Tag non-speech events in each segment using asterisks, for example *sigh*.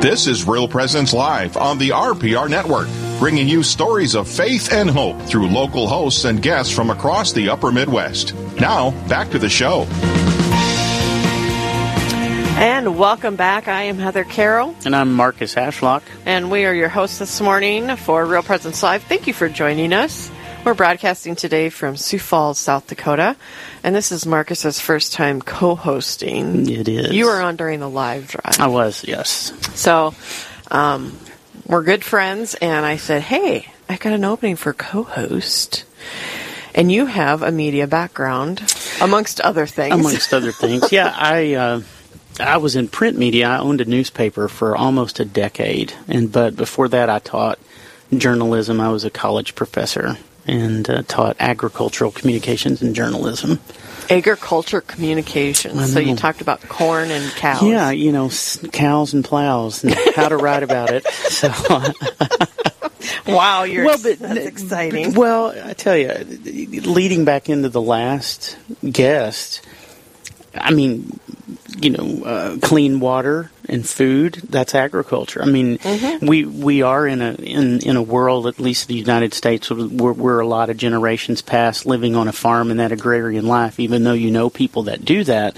This is Real Presence Live on the RPR Network, bringing you stories of faith and hope through local hosts and guests from across the upper Midwest. Now, back to the show. And welcome back. I am Heather Carroll. And I'm Marcus Ashlock. And we are your hosts this morning for Real Presence Live. Thank you for joining us. We're broadcasting today from Sioux Falls, South Dakota. And this is Marcus's first time co hosting. It is. You were on during the live drive. I was, yes. So um, we're good friends. And I said, hey, I got an opening for co host. And you have a media background, amongst other things. Amongst other things. *laughs* Yeah, I. Uh, I was in print media. I owned a newspaper for almost a decade, and but before that, I taught journalism. I was a college professor and uh, taught agricultural communications and journalism. Agriculture communications. So you talked about corn and cows. Yeah, you know, cows and plows, and how to write about it. *laughs* So. *laughs* wow, you're well, but, that's exciting. Well, I tell you, leading back into the last guest, I mean, you know, uh, clean water and food. That's agriculture. I mean, mm-hmm. we we are in a in in a world, at least the United States, where we're a lot of generations past living on a farm in that agrarian life. Even though you know people that do that,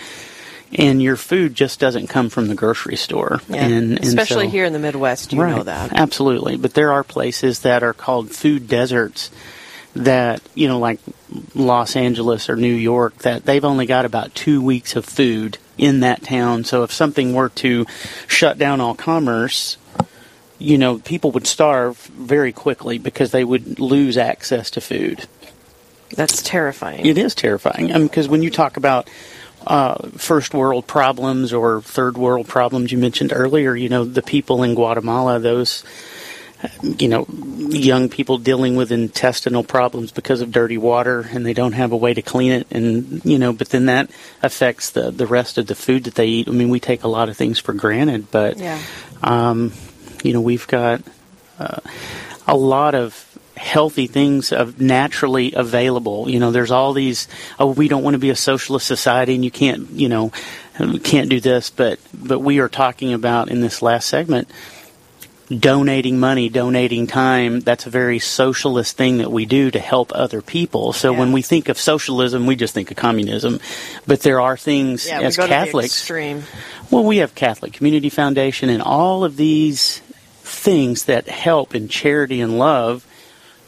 and your food just doesn't come from the grocery store. Yeah. And, and especially so, here in the Midwest, you right, know that absolutely. But there are places that are called food deserts that you know, like Los Angeles or New York, that they've only got about two weeks of food in that town. So if something were to shut down all commerce, you know, people would starve very quickly because they would lose access to food. That's terrifying. It is terrifying. I mean, because when you talk about uh, first world problems or third world problems you mentioned earlier, you know, the people in Guatemala, those you know, young people dealing with intestinal problems because of dirty water and they don't have a way to clean it and you know, but then that affects the the rest of the food that they eat. I mean, we take a lot of things for granted, but yeah. um, you know, we've got uh, a lot of healthy things of naturally available. You know, there's all these. Oh, we don't want to be a socialist society, and you can't. You know, can't do this. But but we are talking about in this last segment donating money, donating time, that's a very socialist thing that we do to help other people. So yeah. when we think of socialism, we just think of communism. But there are things yeah, as Catholics. Well, we have Catholic Community Foundation and all of these things that help in charity and love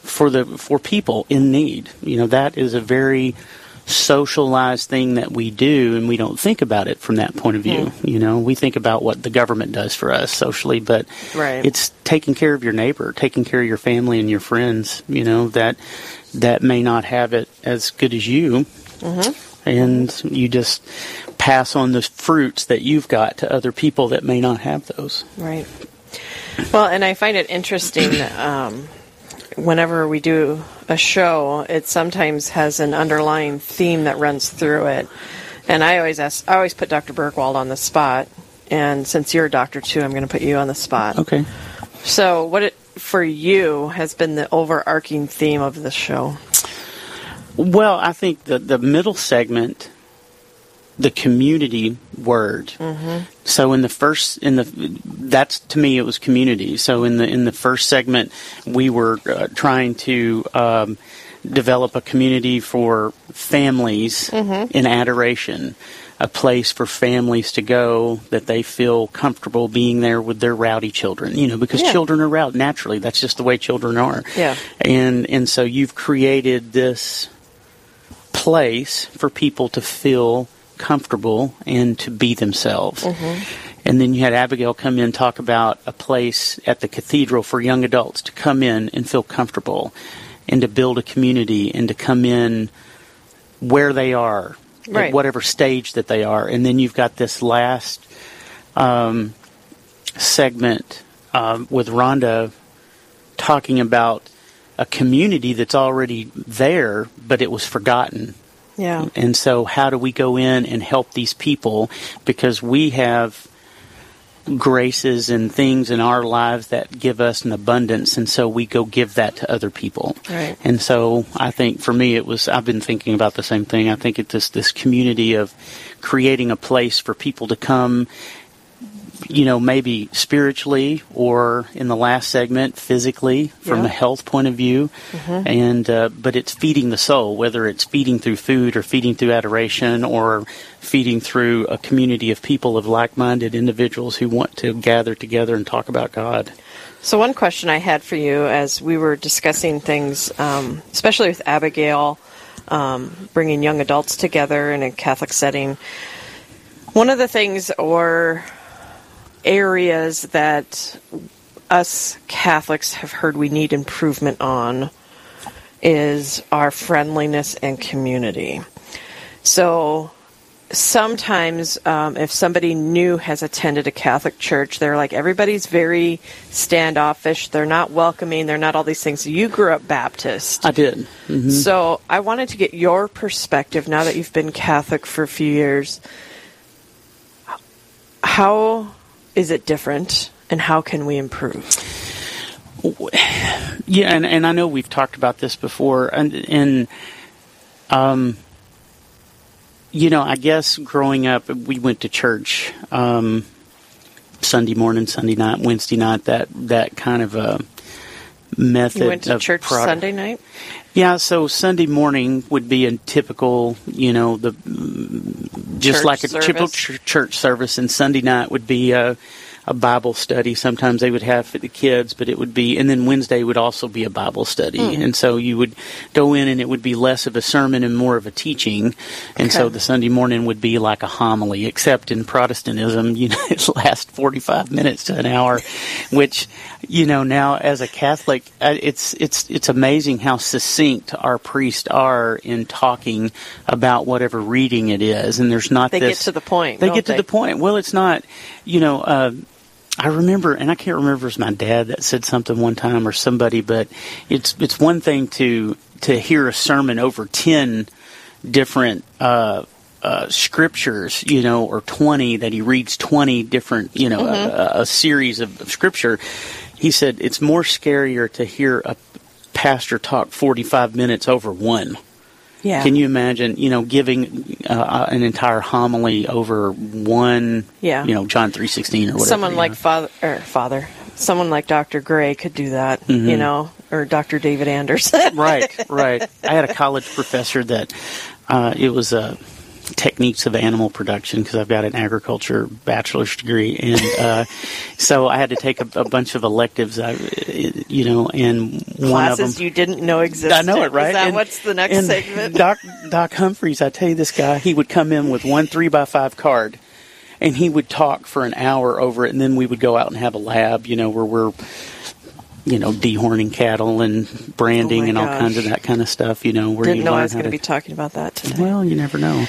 for the for people in need. You know, that is a very socialized thing that we do and we don't think about it from that point of view mm. you know we think about what the government does for us socially but right. it's taking care of your neighbor taking care of your family and your friends you know that that may not have it as good as you mm-hmm. and you just pass on the fruits that you've got to other people that may not have those right well and i find it interesting um, whenever we do a show, it sometimes has an underlying theme that runs through it. And I always ask, I always put Dr. Bergwald on the spot. And since you're a doctor too, I'm going to put you on the spot. Okay. So, what it, for you has been the overarching theme of the show? Well, I think the the middle segment the community word. Mm-hmm. So in the first in the that's to me it was community. So in the in the first segment we were uh, trying to um, develop a community for families mm-hmm. in adoration. A place for families to go that they feel comfortable being there with their rowdy children, you know, because yeah. children are rowdy naturally. That's just the way children are. Yeah. And and so you've created this place for people to feel comfortable and to be themselves. Mm-hmm. And then you had Abigail come in talk about a place at the cathedral for young adults to come in and feel comfortable and to build a community and to come in where they are, right. at whatever stage that they are. And then you've got this last um, segment um, with Rhonda talking about a community that's already there, but it was forgotten yeah. And so, how do we go in and help these people? Because we have graces and things in our lives that give us an abundance and so we go give that to other people right. and so i think for me it was i've been thinking about the same thing i think it's this this community of creating a place for people to come you know, maybe spiritually or in the last segment, physically from Yeah. a health point of view. And, uh, but it's feeding the soul, whether it's feeding through food or feeding through adoration or feeding through a community of people of like-minded individuals who want to gather together and talk about God. So, one question I had for you as we were discussing things, um, especially with Abigail, um, bringing young adults together in a Catholic setting, one of the things or areas that us Catholics have heard we need improvement on is our friendliness and community. So, sometimes um, if somebody new has attended a Catholic church, they're like everybody's very standoffish. They're not welcoming. They're not all these things. You grew up Baptist, I did. so I wanted to get your perspective now that you've been Catholic for a few years. How is it different, and how can we improve? *sighs* Yeah, and, and I know we've talked about this before, and, and um, you know, I guess growing up, we went to church um, Sunday morning, Sunday night, Wednesday night. That that kind of a method. You went to of church prod- Sunday night. Yeah, so Sunday morning would be a typical, you know, the just Church like a typical ch- church service, and Sunday night would be a, a Bible study. Sometimes they would have for the kids, but it would be, and then Wednesday would also be a Bible study, Hmm. and so you would go in, and it would be less of a sermon and more of a teaching, and so the Sunday morning would be like a homily. Except in Protestantism, you know, *laughs* it lasts forty-five minutes to an hour, which you know now as a Catholic, uh, it's it's it's amazing how succinct our priests are in talking about whatever reading it is, and there's not They this, get to the point. They get to they? the point. Well, it's not, you know. Uh, I remember, and I can't remember if it was my dad that said something one time or somebody, but it's it's one thing to to hear a sermon over ten different uh, uh, scriptures, you know, or twenty that he reads twenty different, you know, a, a series of, of scripture. He said it's more scarier to hear a pastor talk forty five minutes over one. Yeah. Can you imagine, you know, giving uh, an entire homily over one, Yeah. you know, John three sixteen or whatever? someone like know? father or father someone like dr gray could do that Mm-hmm. you know or dr david anderson right, *laughs* right. I had a college professor that uh, it was uh, techniques of animal production because I've got an agriculture bachelor's degree, and uh, *laughs* so I had to take a, a bunch of electives. I, you know, and one of them. classes you didn't know existed I know it, right? is that And- what's the next segment Doc Doc Humphreys, I tell you, this guy, he would come in with one three by five card, and he would talk for an hour over it, and then we would go out and have a lab, you know, where we're, you know, dehorning cattle and branding Oh and all gosh. kinds of that kind of stuff, you know, where didn't you know i was going to. be talking about that today well, you never know.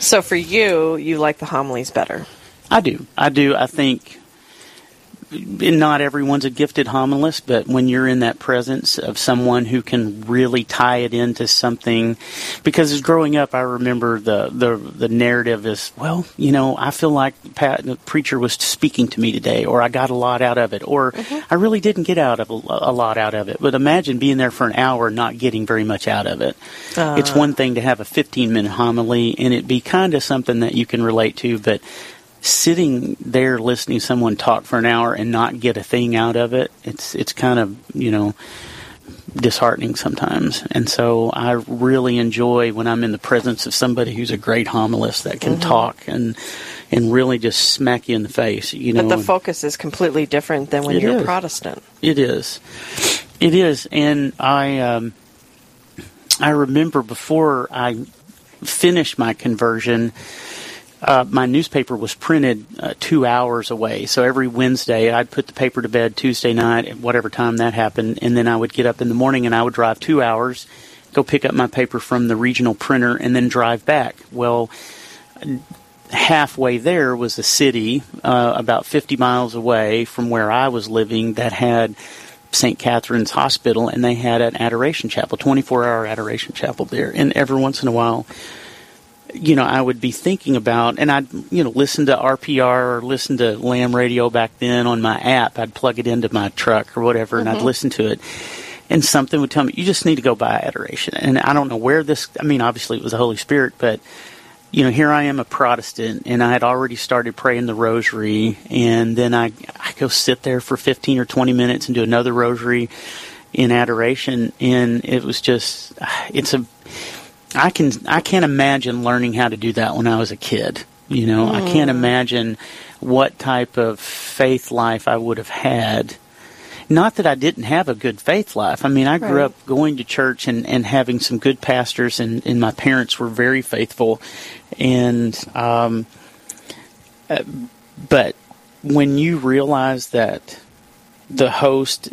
So for you you like the homilies better I do. I do. I think not everyone's a gifted homilist, but when you're in that presence of someone who can really tie it into something, because as growing up, I remember the the, the narrative is, well, you know, I feel like Pat, the preacher was speaking to me today, or I got a lot out of it, or mm-hmm. I really didn't get out of a, a lot out of it. But imagine being there for an hour and not getting very much out of it. it's uh. one thing to have a 15 minute homily, and it be kind of something that you can relate to, but sitting there listening to someone talk for an hour and not get a thing out of it, it's it's kind of you know disheartening sometimes. And so I really enjoy when I'm in the presence of somebody who's a great homilist that can talk and and really just smack you in the face. You know, but the focus is completely different than when you're is. protestant it is. It is, and I um, I remember before I finished my conversion, uh, my newspaper was printed uh, two hours away. So every Wednesday, I'd put the paper to bed Tuesday night, at whatever time that happened, and then I would get up in the morning and I would drive two hours, go pick up my paper from the regional printer, and then drive back. Well, halfway there was a city uh, about 50 miles away from where I was living that had St. Catherine's Hospital, and they had an adoration chapel, 24 hour adoration chapel there. And every once in a while, you know, I would be thinking about, and I'd, you know, listen to RPR or listen to Lamb Radio back then on my app. I'd plug it into my truck or whatever, and I'd mm-hmm. listen to it. And something would tell me, you just need to go by adoration. And I don't know where this, I mean, obviously it was the Holy Spirit, but you know, here I am a Protestant, and I had already started praying the rosary, and then I I go sit there for fifteen or twenty minutes and do another rosary in adoration, and it was just it's a I can I can't imagine learning how to do that when I was a kid. You know, mm. I can't imagine what type of faith life I would have had. Not that I didn't have a good faith life. I mean, I grew right. up going to church and, and having some good pastors, and, and my parents were very faithful. And, um, uh, but when you realize that the host,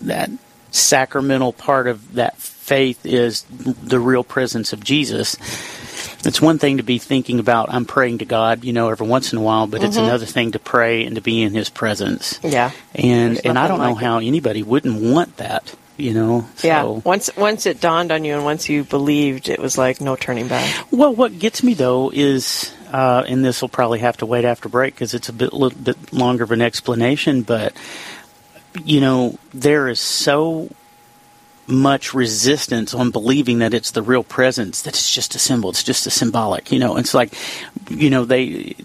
that sacramental part of that faith is the real presence of Jesus, it's one thing to be thinking about I'm praying to God, you know, every once in a while, but mm-hmm. it's another thing to pray and to be in His presence. Yeah, and and I don't know how anybody wouldn't want that. You know, so. yeah. Once once it dawned on you, and once you believed, it was like no turning back. Well, what gets me though is, uh, and this will probably have to wait after break because it's a bit little bit longer of an explanation, but you know, there is so much resistance on believing that it's the real presence, that it's just a symbol, it's just a symbolic. You know, it's like, you know, they.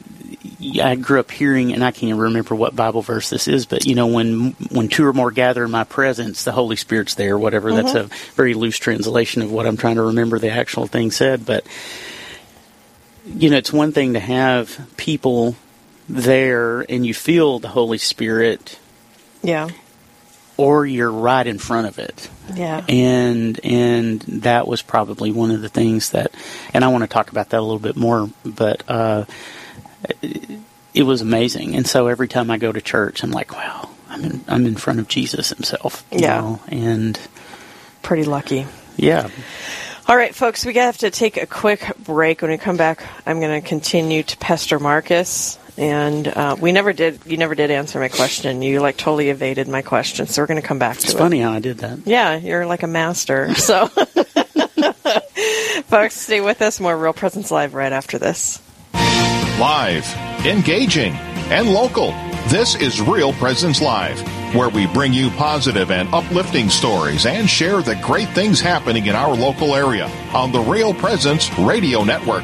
I grew up hearing, and I can't remember what Bible verse this is, but you know, when when two or more gather in my presence, the Holy Spirit's there. Whatever. Mm-hmm. That's a very loose translation of what I'm trying to remember the actual thing said, but you know, it's one thing to have people there and you feel the Holy Spirit. Yeah or you're right in front of it. Yeah. And and that was probably one of the things that, and I want to talk about that a little bit more, but uh, it, was amazing. And so every time I go to church, I'm like, wow, I'm in I'm in front of Jesus Himself. yeah. Know? And pretty lucky. Yeah. All right, folks, we have to take a quick break. When we come back, I'm going to continue to pester Marcus and uh, we never did. You never did answer my question. You like totally evaded my question, so we're going to come back to it's it. It's funny how I did that. Yeah, you're like a master. *laughs* So, *laughs* folks, stay with us. More Real Presence Live right after this. Live, engaging, and local. This is Real Presence Live, where we bring you positive and uplifting stories and share the great things happening in our local area on the Real Presence Radio Network.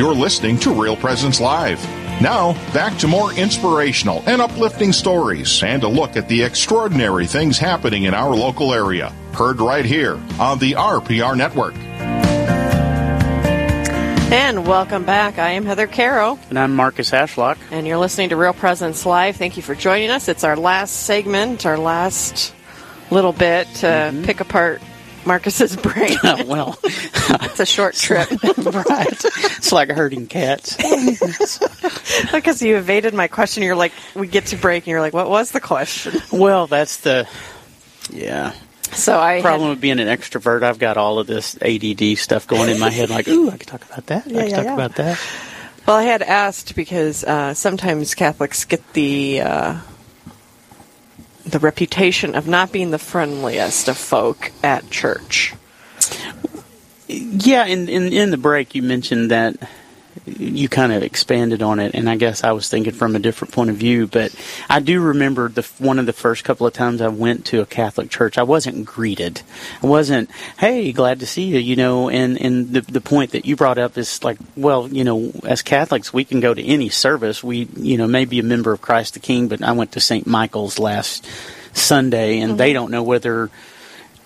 You're listening to Real Presence Live. Now, back to more inspirational and uplifting stories and a look at the extraordinary things happening in our local area. Heard right here on the RPR Network. And welcome back. I am Heather Carroll. And I'm Marcus Ashlock. And you're listening to Real Presence Live. Thank you for joining us. It's our last segment, our last little bit to Mm-hmm. pick apart Marcus's brain. *laughs* well, it's a short *laughs* trip right. It's like herding cats. *laughs* because you evaded my question. You're like, we get to break, and you're like, what was the question? Well, that's the yeah So I problem had, with being an extrovert. I've got all of this ADD stuff going in my head. Like, ooh, I could talk about that. I Yeah, could yeah, talk yeah. about that. well, I had asked because uh, sometimes Catholics get the uh, the reputation of not being the friendliest of folk at church. Yeah, in, in in the break you mentioned that you kind of expanded on it, and I guess I was thinking from a different point of view. But I do remember the one of the first couple of times I went to a Catholic church, I wasn't greeted. I wasn't, "Hey, glad to see you," you know. And and the the point that you brought up is like, well, you know, as Catholics, we can go to any service. We, you know, may be a member of Christ the King, but I went to St. Michael's last Sunday, and they don't know whether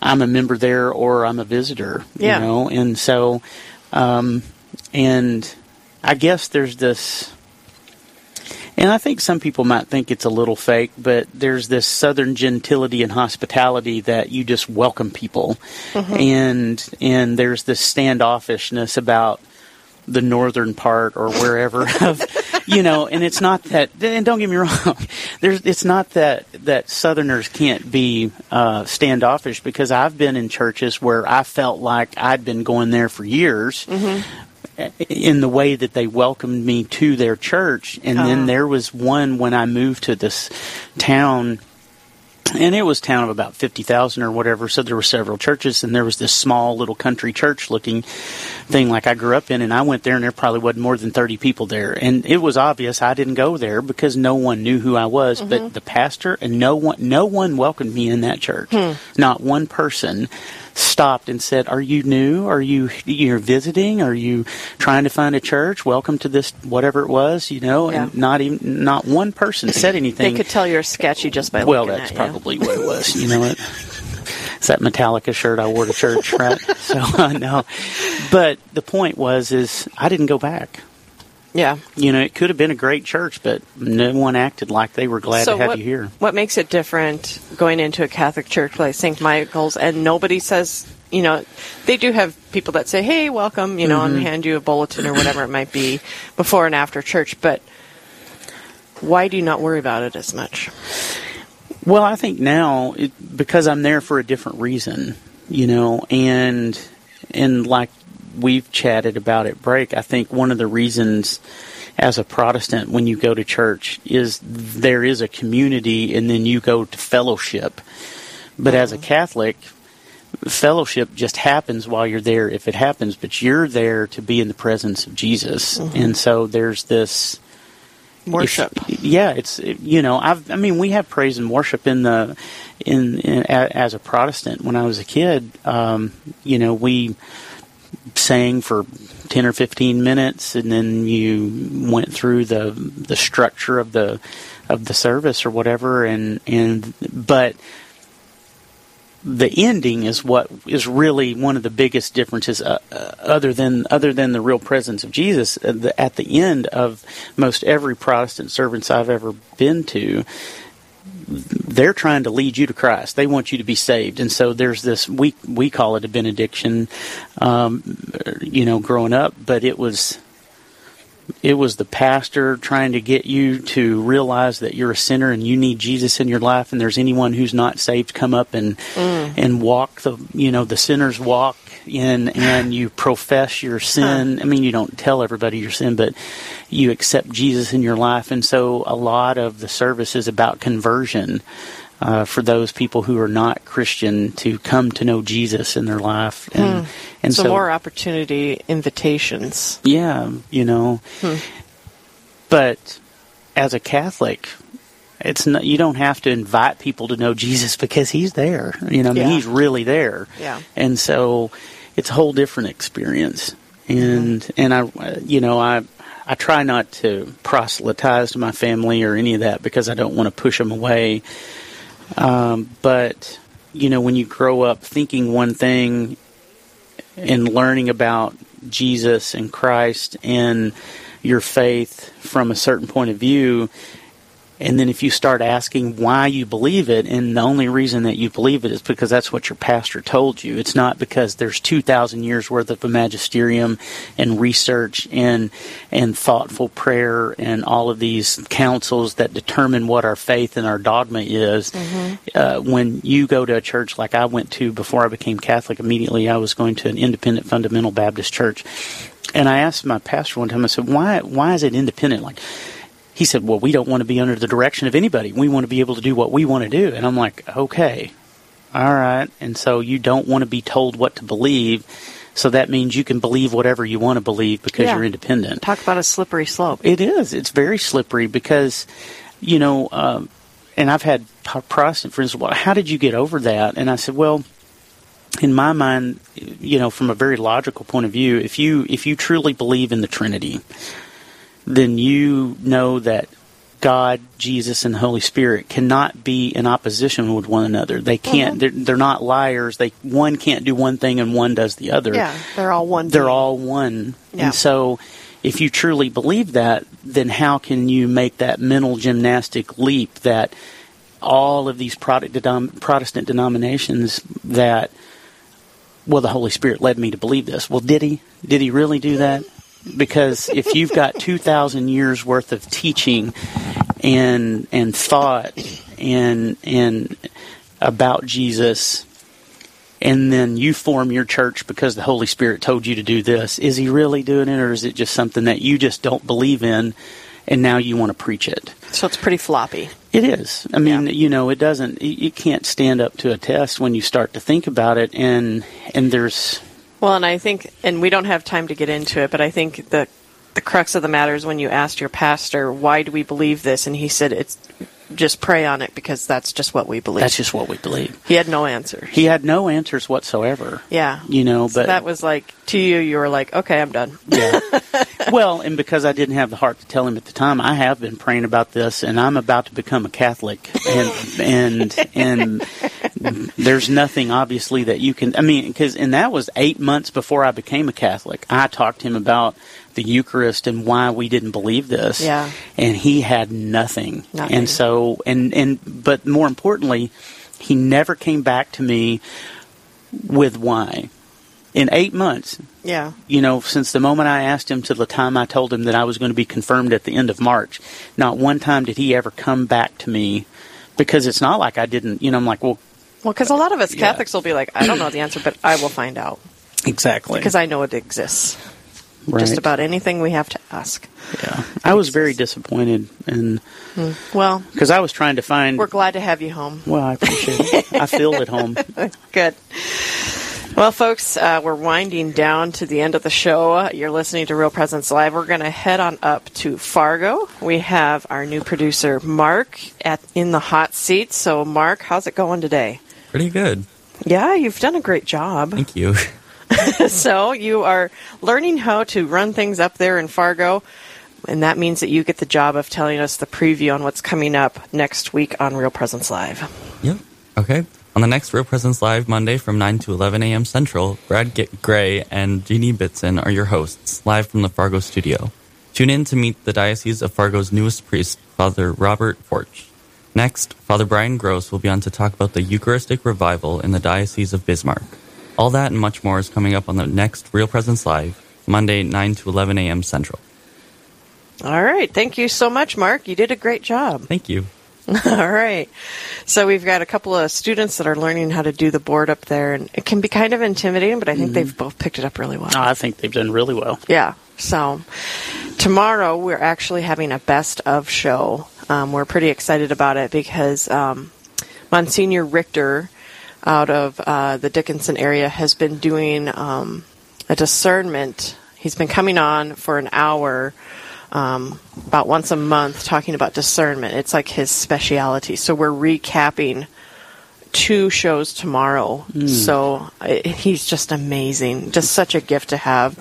I'm a member there or I'm a visitor. Yeah. You know, and so, um, and I guess there's this, and I think some people might think it's a little fake, but there's this southern gentility and hospitality that you just welcome people, and and there's this standoffishness about the northern part or wherever *laughs* of you know and it's not that and don't get me wrong *laughs* there's it's not that that southerners can't be uh standoffish because i've been in churches where i felt like i'd been going there for years in the way that they welcomed me to their church. And then uh-huh. there was one when i moved to this town and it was a town of about 50,000 or whatever, so there were several churches, and there was this small little country church looking thing like I grew up in, and I went there, and there probably wasn't more than 30 people there. And it was obvious I didn't go there because no one knew who I was, but mm-hmm. the pastor and no one, no one welcomed me in that church. Hmm. Not one person stopped and said, "Are you new? Are you you're visiting? Are you trying to find a church? Welcome to this whatever it was, you know." And not even not one person said anything. They could tell you're sketchy just by Well, looking that's at you. probably what it was. You know what? It's that Metallica shirt I wore to church, right? *laughs* So uh, no, but the point was, is I didn't go back. Yeah. You know, it could have been a great church, but no one acted like they were glad so to have what, you here. What makes it different going into a Catholic church like St. Michael's and nobody says, you know, they do have people that say, hey, welcome, you know, Mm-hmm. and hand you a bulletin or whatever it might be before and after church, but why do you not worry about it as much? Well, I think now it, because I'm there for a different reason, you know, and and like we've chatted about at break, I think one of the reasons as a Protestant when you go to church is there is a community and then you go to fellowship. But as a Catholic, fellowship just happens while you're there if it happens, but you're there to be in the presence of Jesus. And so there's this Worship. if- yeah, it's you know I've I mean we have praise and worship in the in, in a, as a Protestant. When I was a kid, um, you know we sang for ten or fifteen minutes, and then you went through the the structure of the of the service or whatever, and and but the ending is what is really one of the biggest differences uh, uh, other than other than the real presence of Jesus uh, the, at the end of most every Protestant service I've ever been to they're trying to lead you to Christ. They want you to be saved. And so there's this we we call it a benediction um, you know growing up but it was it was the pastor trying to get you to realize that you're a sinner and you need Jesus in your life and there's anyone who's not saved come up and and walk the you know the sinner's walk in and you profess your sin. I mean you don't tell everybody your sin but you accept Jesus in your life. And so a lot of the service is about conversion uh, for those people who are not Christian to come to know Jesus in their life. And and so, so more opportunity invitations. yeah, you know. But as a Catholic, it's not, you don't have to invite people to know Jesus because he's there. You know, I mean, Yeah. he's really there. Yeah. And so it's a whole different experience. And and I you know, I I try not to proselytize to my family or any of that because I don't want to push them away. Um, but you know, when you grow up thinking one thing and learning about Jesus and Christ and your faith from a certain point of view, And then if you start asking why you believe it, and the only reason that you believe it is because that's what your pastor told you. It's not because there's 2,000 years worth of a magisterium and research and, and thoughtful prayer and all of these councils that determine what our faith and our dogma is. Uh, when you go to a church like I went to before I became Catholic, immediately I was going to an independent fundamental Baptist church. And I asked my pastor one time, I said, why, why is it independent? Like, he said, Well, we don't want to be under the direction of anybody. We want to be able to do what we want to do. And I'm like, Okay, all right. And so you don't want to be told what to believe. So that means you can believe whatever you want to believe because Yeah. you're independent. Talk about a slippery slope. It is. It's very slippery because, you know, um, and I've had Protestant friends. Well, how did you get over that? And I said, well, in my mind, you know, from a very logical point of view, if you if you truly believe in the Trinity, then you know that God, Jesus, and the Holy Spirit cannot be in opposition with one another. They mm-hmm. can't. They're, they're not liars. They one can't do one thing and one does the other Yeah, they're all one. they're being. all one. Yeah. And so if you truly believe that, then how can you make that mental gymnastic leap that all of these denom- Protestant denominations that well the Holy Spirit led me to believe this. Well, did he? Did he really do that? Because if you've got *laughs* 2000 years worth of teaching and and thought and and about Jesus and then you form your church because the Holy Spirit told you to do this. Is he really doing it, or is it just something that you just don't believe in, and now you want to preach it? So it's pretty floppy. It is. I mean, Yeah. you know, it doesn't. You you can't stand up to a test when you start to think about it, and and there's Well, and I think, and we don't have time to get into it, but I think the the crux of the matter is when you asked your pastor, "Why do we believe this?" and he said, "It's just pray on it because that's just what we believe." that's just what we believe. he had no answers. He had no answers whatsoever. yeah, You know, So but that was like to you, you were like, "Okay, I'm done." Yeah. *laughs* well, and because I didn't have the heart to tell him at the time, I have been praying about this, and I'm about to become a Catholic, and and and there's nothing obviously that you can. I mean, because and that was eight months before I became a Catholic. I talked to him about the Eucharist and why we didn't believe this. Yeah. and he had nothing. Nothing. And so, and and but more importantly, he never came back to me with why. In eight months, Yeah, you know, since the moment I asked him to the time I told him that I was going to be confirmed at the end of March, not one time did he ever come back to me because it's not like I didn't, you know, I'm like, well, well, because a lot of us Yeah. Catholics will be like, "I don't know the answer, but I will find out exactly. because I know it exists." Right. Just about anything we have to ask. Yeah. I was very disappointed and Well, because I was trying to find, we're glad to have you home. well, I appreciate it. I feel at home. *laughs* Good. Well, folks, uh, we're winding down to the end of the show. You're listening to Real Presence Live. We're going to head on up to Fargo. We have our new producer, Mark, at in the hot seat. So, Mark, how's it going today? Pretty good. Yeah, you've done a great job. Thank you. *laughs* *laughs* so, you are learning how to run things up there in Fargo. And that means that you get the job of telling us the preview on what's coming up next week on Real Presence Live. Yep. Okay. On the next Real Presence Live Monday from 9 to 11 a.m. Central, Brad Gray and Jeannie Bitson are your hosts, live from the Fargo studio. Tune in to meet the Diocese of Fargo's newest priest, Father Robert Forch. Next, Father Brian Gross will be on to talk about the Eucharistic revival in the Diocese of Bismarck. All that and much more is coming up on the next Real Presence Live, Monday, 9 to 11 a.m. Central. All right. Thank you so much, Mark. You did a great job. Thank you. *laughs* All right. So we've got a couple of students that are learning how to do the board up there, and it can be kind of intimidating, but I think they've both picked it up really well. Oh, I think they've done really well. Yeah. So tomorrow we're actually having a best of show. Um, we're pretty excited about it because um, Monsignor Richter out of uh, the Dickinson area has been doing um, a discernment. He's been coming on for an hour. Um, about once a month, talking about discernment. It's like his speciality. So we're recapping two shows tomorrow. So uh, he's just amazing. Just such a gift to have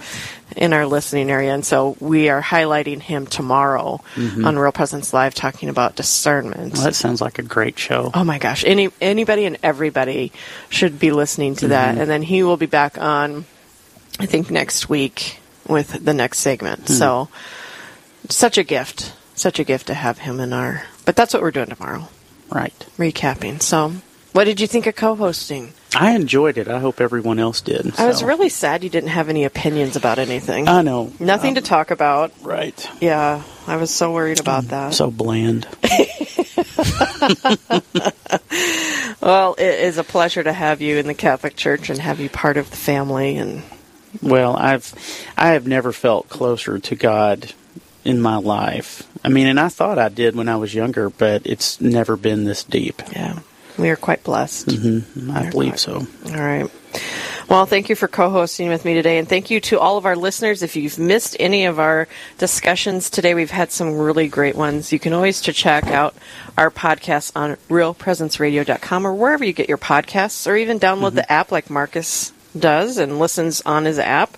in our listening area. And so we are highlighting him tomorrow mm-hmm. on Real Presence Live talking about discernment. Well, that sounds like a great show. Oh my gosh! Any anybody and everybody should be listening to that, mm-hmm. and then he will be back on, I think next week with the next segment. Hmm. So, such a gift, such a gift to have him in our but that's what we're doing tomorrow, Right. recapping. So, what did you think of co-hosting? I enjoyed it. I hope everyone else did. I was really sad you didn't have any opinions about anything. I know. Nothing to um, talk about. Right. Yeah, I was so worried about that. So bland. *laughs* Well, it is a pleasure to have you in the Catholic Church and have you part of the family. And Well, I've I have never felt closer to God in my life. I mean, and I thought I did when I was younger, but it's never been this deep. yeah, we are quite blessed. I believe so. All right. Well, thank you for co-hosting with me today, and thank you to all of our listeners. If you've missed any of our discussions today, we've had some really great ones. You can always to check out our podcasts on realpresenceradio.com or wherever you get your podcasts, or even download Mm-hmm. the app like Marcus does and listens on his app.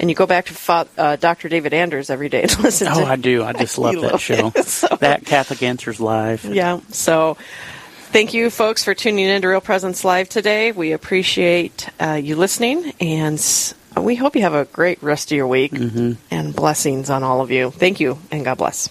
And you go back to uh, Dr. David Anders every day and *laughs* listen to Oh, I do. I just *laughs* love that love show. *laughs* So- That Catholic Answers Live. Yeah. So thank you, folks, for tuning in to Real Presence Live today. We appreciate uh, you listening, and we hope you have a great rest of your week and blessings on all of you. Thank you, and God bless.